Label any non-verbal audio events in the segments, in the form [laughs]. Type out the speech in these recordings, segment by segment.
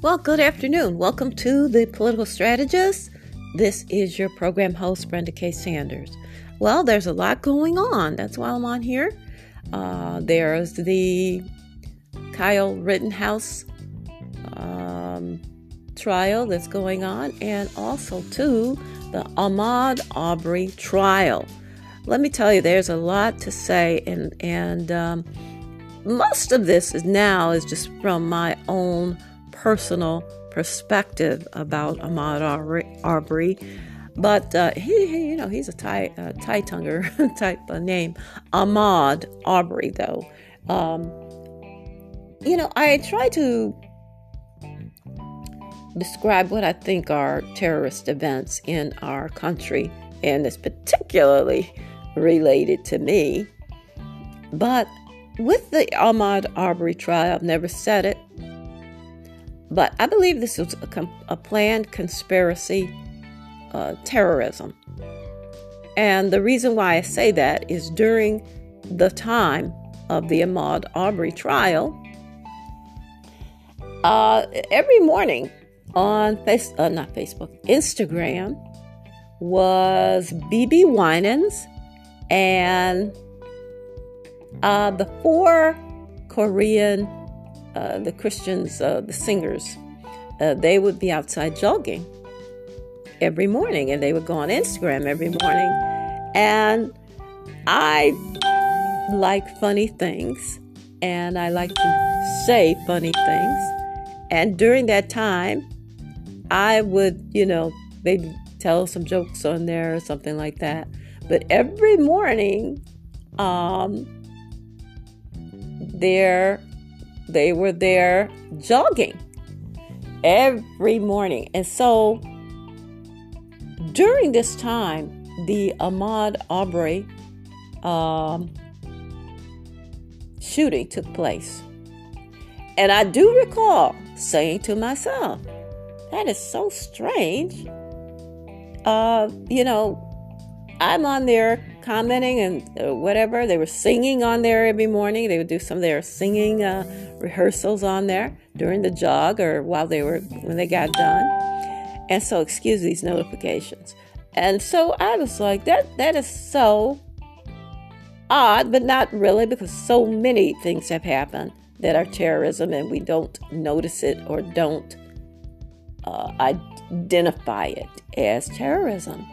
Well, good afternoon. Welcome to the Political Strategist. This is your program host, Brenda K. Sanders. Well, there's a lot going on. That's why I'm on here. Uh, there's the Kyle Rittenhouse um, trial that's going on, and also, too, the Ahmaud Arbery trial. Let me tell you, there's a lot to say, and and um, most of this is now is just from my own personal perspective about Ahmaud Arbery. But uh, he, he, you know, he's a Thai, uh, Thai tonguer [laughs] type of name. Ahmaud Arbery, though. Um, you know, I try to describe what I think are terrorist events in our country, and it's particularly related to me. But with the Ahmaud Arbery trial, I've never said it, but I believe this was a, a planned conspiracy uh, terrorism. And the reason why I say that is during the time of the Ahmaud Arbery trial, uh, every morning on face, uh, not Facebook, Instagram was BeBe Winans and uh, the four Korean, uh, the Christians, uh, the singers, uh, they would be outside jogging every morning and they would go on Instagram every morning. And I like funny things and I like to say funny things. And during that time, I would, you know, maybe tell some jokes on there or something like that. But every morning, um, there, they were there jogging every morning. And so during this time, the Ahmaud Arbery um, shooting took place. And I do recall saying to myself, that is so strange. Uh, you know, I'm on there commenting and uh, whatever. They were singing on there every morning. They would do some of their singing uh, rehearsals on there during the jog or while they were when they got done. And so, excuse these notifications. And so I was like, that that is so odd, but not really, because so many things have happened that are terrorism, and we don't notice it or don't uh, identify it as terrorism.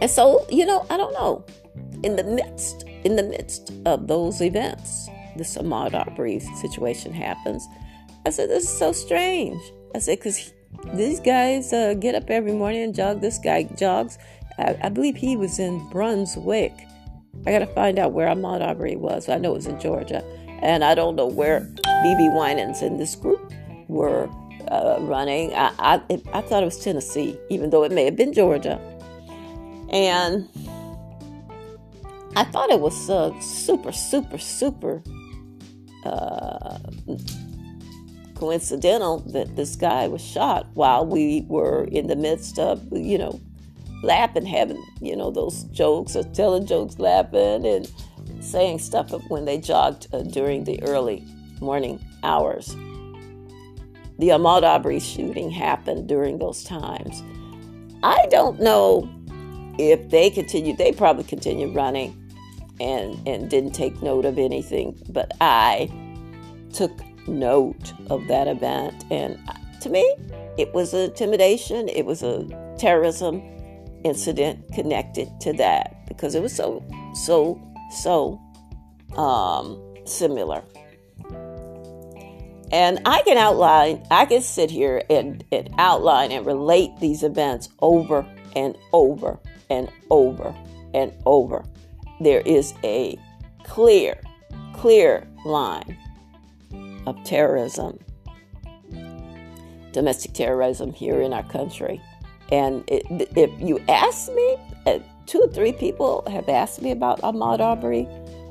And so, you know, I don't know. In the midst, in the midst of those events, this Ahmaud Arbery situation happens. I said, this is so strange. I said, because these guys uh, get up every morning and jog. This guy jogs. I, I believe he was in Brunswick. I got to find out where Ahmaud Arbery was. I know it was in Georgia. And I don't know where BeBe Winans in this group were uh, running. I, I, I thought it was Tennessee, even though it may have been Georgia. And I thought it was uh, super, super, super uh, coincidental that this guy was shot while we were in the midst of, you know, laughing, having, you know, those jokes or telling jokes, laughing, and saying stuff when they jogged uh, during the early morning hours. The Ahmaud Arbery shooting happened during those times. I don't know if they continued, they probably continued running and, and didn't take note of anything, but I took note of that event. And to me, it was intimidation, it was a terrorism incident connected to that because it was so, so, so um, similar. And I can outline, I can sit here and, and outline and relate these events over and over and over and over. There is a clear, clear line of terrorism, domestic terrorism here in our country. And it, if you ask me, uh, two or three people have asked me about Ahmaud Arbery.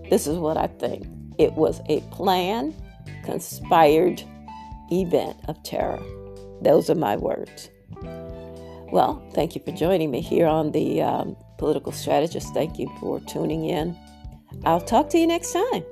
This is what I think. It was a planned, conspired event of terror. Those are my words. Well, thank you for joining me here on the um, Political Strategist. Thank you for tuning in. I'll talk to you next time.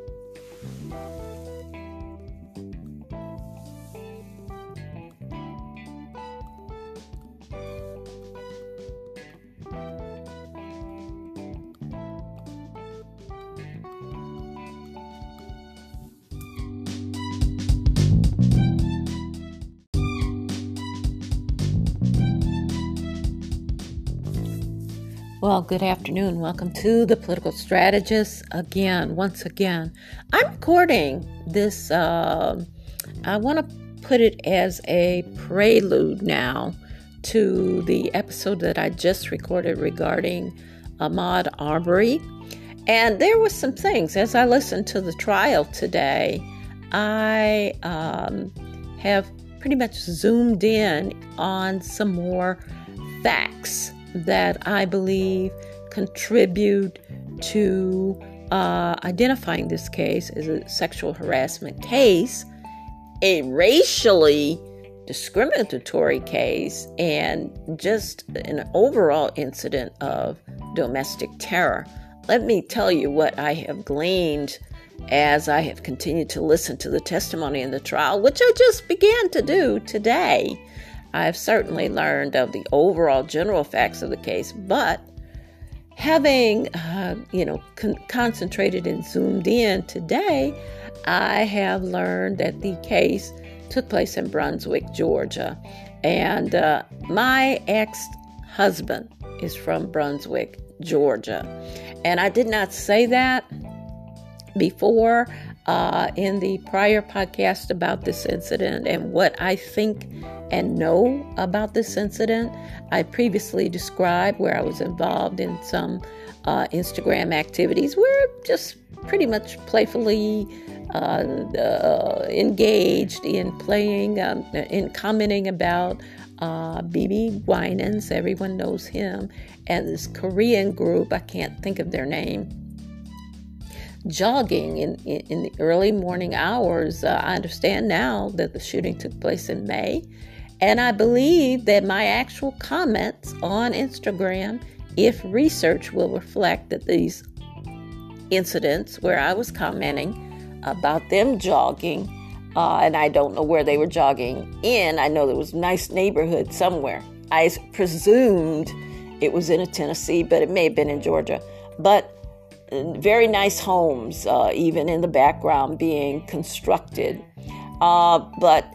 Well, good afternoon. Welcome to the Political Strategist again, once again. I'm recording this, uh, I want to put it as a prelude now to the episode that I just recorded regarding Ahmaud Arbery. And there were some things as I listened to the trial today, I um, have pretty much zoomed in on some more facts that I believe contribute to uh, identifying this case as a sexual harassment case, a racially discriminatory case, and just an overall incident of domestic terror. Let me tell you what I have gleaned as I have continued to listen to the testimony in the trial, which I just began to do today. I've certainly learned of the overall general facts of the case, but having, uh, you know, con- concentrated and zoomed in today, I have learned that the case took place in Brunswick, Georgia. And uh, my ex husband is from Brunswick, Georgia. And I did not say that before uh, in the prior podcast about this incident and what I think and know about this incident. I previously described where I was involved in some uh, Instagram activities where just pretty much playfully uh, uh, engaged in playing, um, in commenting about uh, BeBe Winans, everyone knows him, and this Korean group, I can't think of their name, jogging in, in, in the early morning hours. Uh, I understand now that the shooting took place in May. And I believe that my actual comments on Instagram, if research will reflect that these incidents where I was commenting about them jogging, uh, and I don't know where they were jogging in, I know there was a nice neighborhood somewhere. I presumed it was in a Tennessee, but it may have been in Georgia. But very nice homes, uh, even in the background, being constructed. Uh, but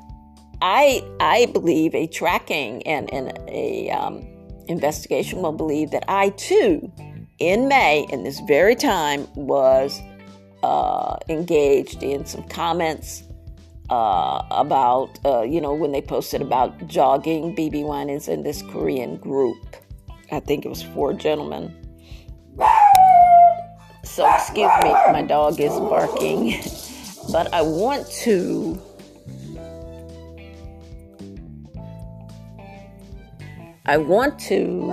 I I believe a tracking and, and a um, investigation will believe that I too, in May, in this very time, was uh, engaged in some comments uh, about, uh, you know, when they posted about jogging BeBe Winans in this Korean group. I think it was four gentlemen. So, excuse me, my dog is barking. [laughs] but I want to I want to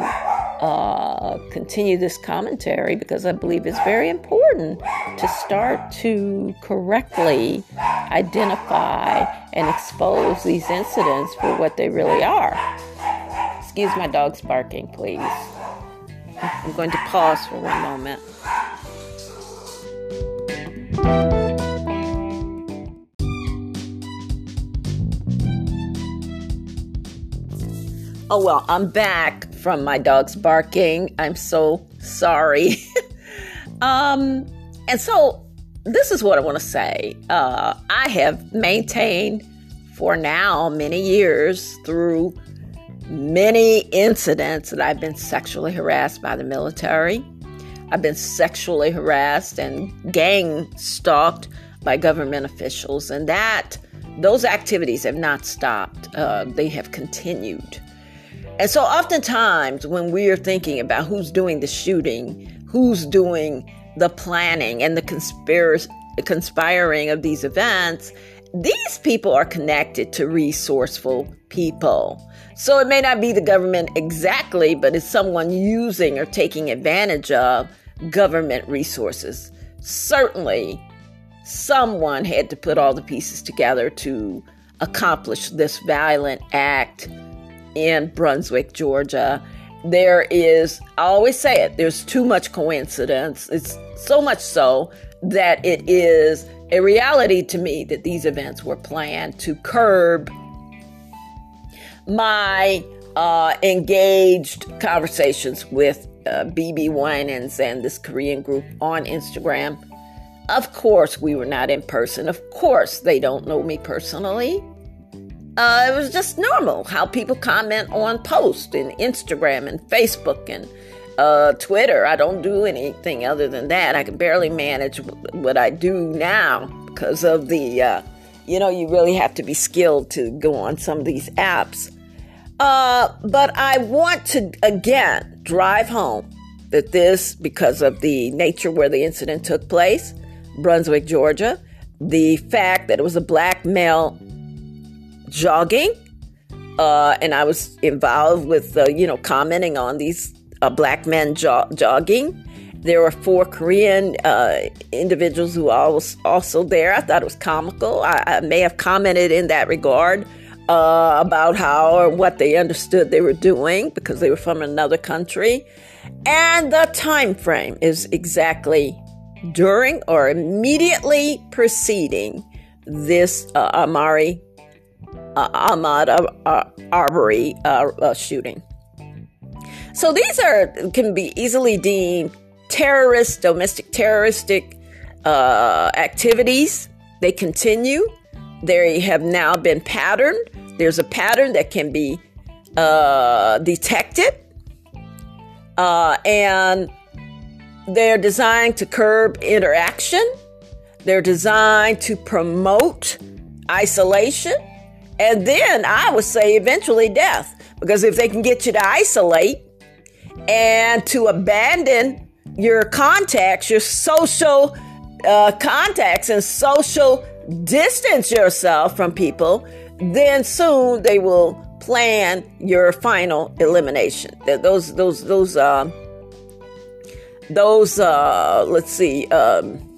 uh, continue this commentary because I believe it's very important to start to correctly identify and expose these incidents for what they really are. Excuse my dog's barking, please. I'm going to pause for one moment. Oh, well, I'm back from my dog's barking. I'm so sorry. [laughs] um, and so this is what I want to say. Uh, I have maintained for now many years through many incidents that I've been sexually harassed by the military. I've been sexually harassed and gang stalked by government officials, and that those activities have not stopped. Uh, they have continued. And so, oftentimes, when we are thinking about who's doing the shooting, who's doing the planning and the conspiring of these events, these people are connected to resourceful people. So it may not be the government exactly, but it's someone using or taking advantage of government resources. Certainly, someone had to put all the pieces together to accomplish this violent act in Brunswick, Georgia. There is, I always say it, there's too much coincidence. It's so much so that it is a reality to me that these events were planned to curb my uh, engaged conversations with uh, BeBe Winans and this Korean group on Instagram. Of course, we were not in person. Of course, they don't know me personally uh, it was just normal how people comment on posts in Instagram and Facebook and uh, Twitter. I don't do anything other than that. I can barely manage what I do now because of the, uh, you know, you really have to be skilled to go on some of these apps. Uh, but I want to again drive home that this, because of the nature where the incident took place, Brunswick, Georgia, the fact that it was a black male jogging, uh, and I was involved with, uh, you know, commenting on these uh, black men jo- jogging. There were four Korean uh, individuals who were also there. I thought it was comical. I, I may have commented in that regard uh, about how or what they understood they were doing because they were from another country. And the time frame is exactly during or immediately preceding this uh, Amari uh, Ahmaud uh, Arbery uh, uh, shooting. So these are can be easily deemed terrorist, domestic terroristic uh, activities. They continue. They have now been patterned. There's a pattern that can be uh, detected, uh, and they're designed to curb interaction. They're designed to promote isolation, and then I would say eventually death. Because if they can get you to isolate and to abandon your contacts, your social uh, contacts, and social distance yourself from people, then soon they will plan your final elimination. Those, those, those, uh, those. Uh, let's see. Um,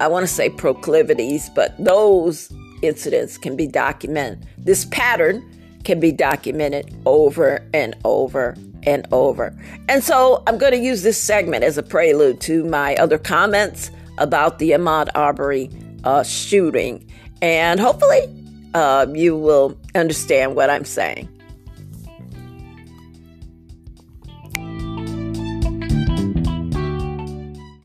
I want to say proclivities, but those incidents can be documented. This pattern can be documented over and over and over. And so I'm going to use this segment as a prelude to my other comments about the Ahmaud Arbery uh, shooting. And hopefully uh, you will understand what I'm saying.